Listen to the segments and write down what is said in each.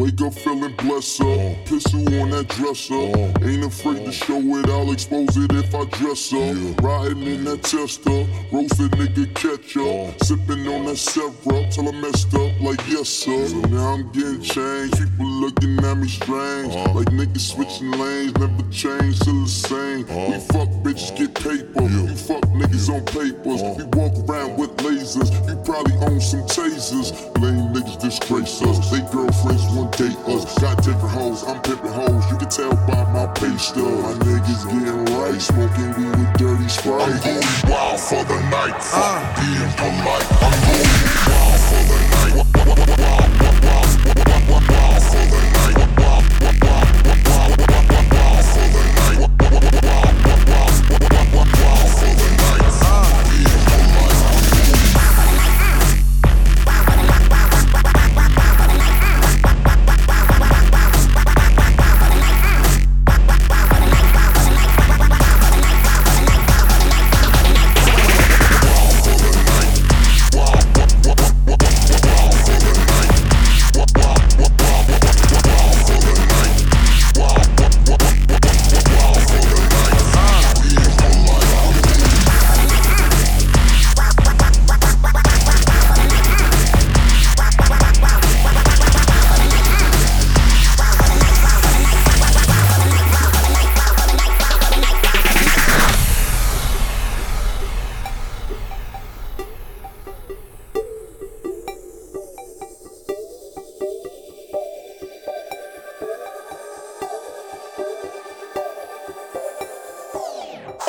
Wake up feeling blessed up. Pistol on that dresser. Ain't afraid to show it, I'll expose it if I dress up. Riding in that Tesla. Roasted nigga catch up. Uh. Sipping on that syrup till I messed up like yes sir. So now I'm getting changed. People looking at me strange. Uh. Like niggas switching lanes. Never change, still the same. We fuck tasers. Lame niggas disgrace us. They girlfriends one date us. Got different hoes, I'm pimping hoes. You can tell by my pay stub. My niggas getting right, smoking weed with dirty sprite. I'm going wild for the night. Fuck uh. being polite. I'm going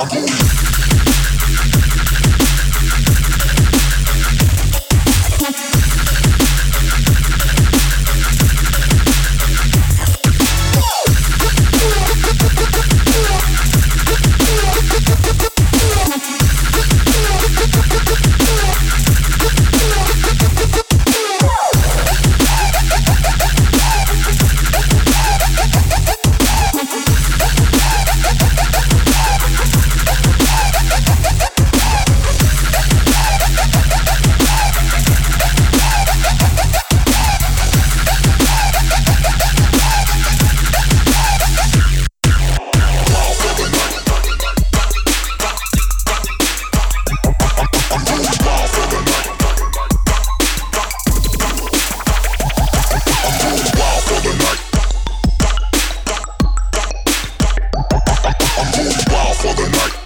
Okay. for the night.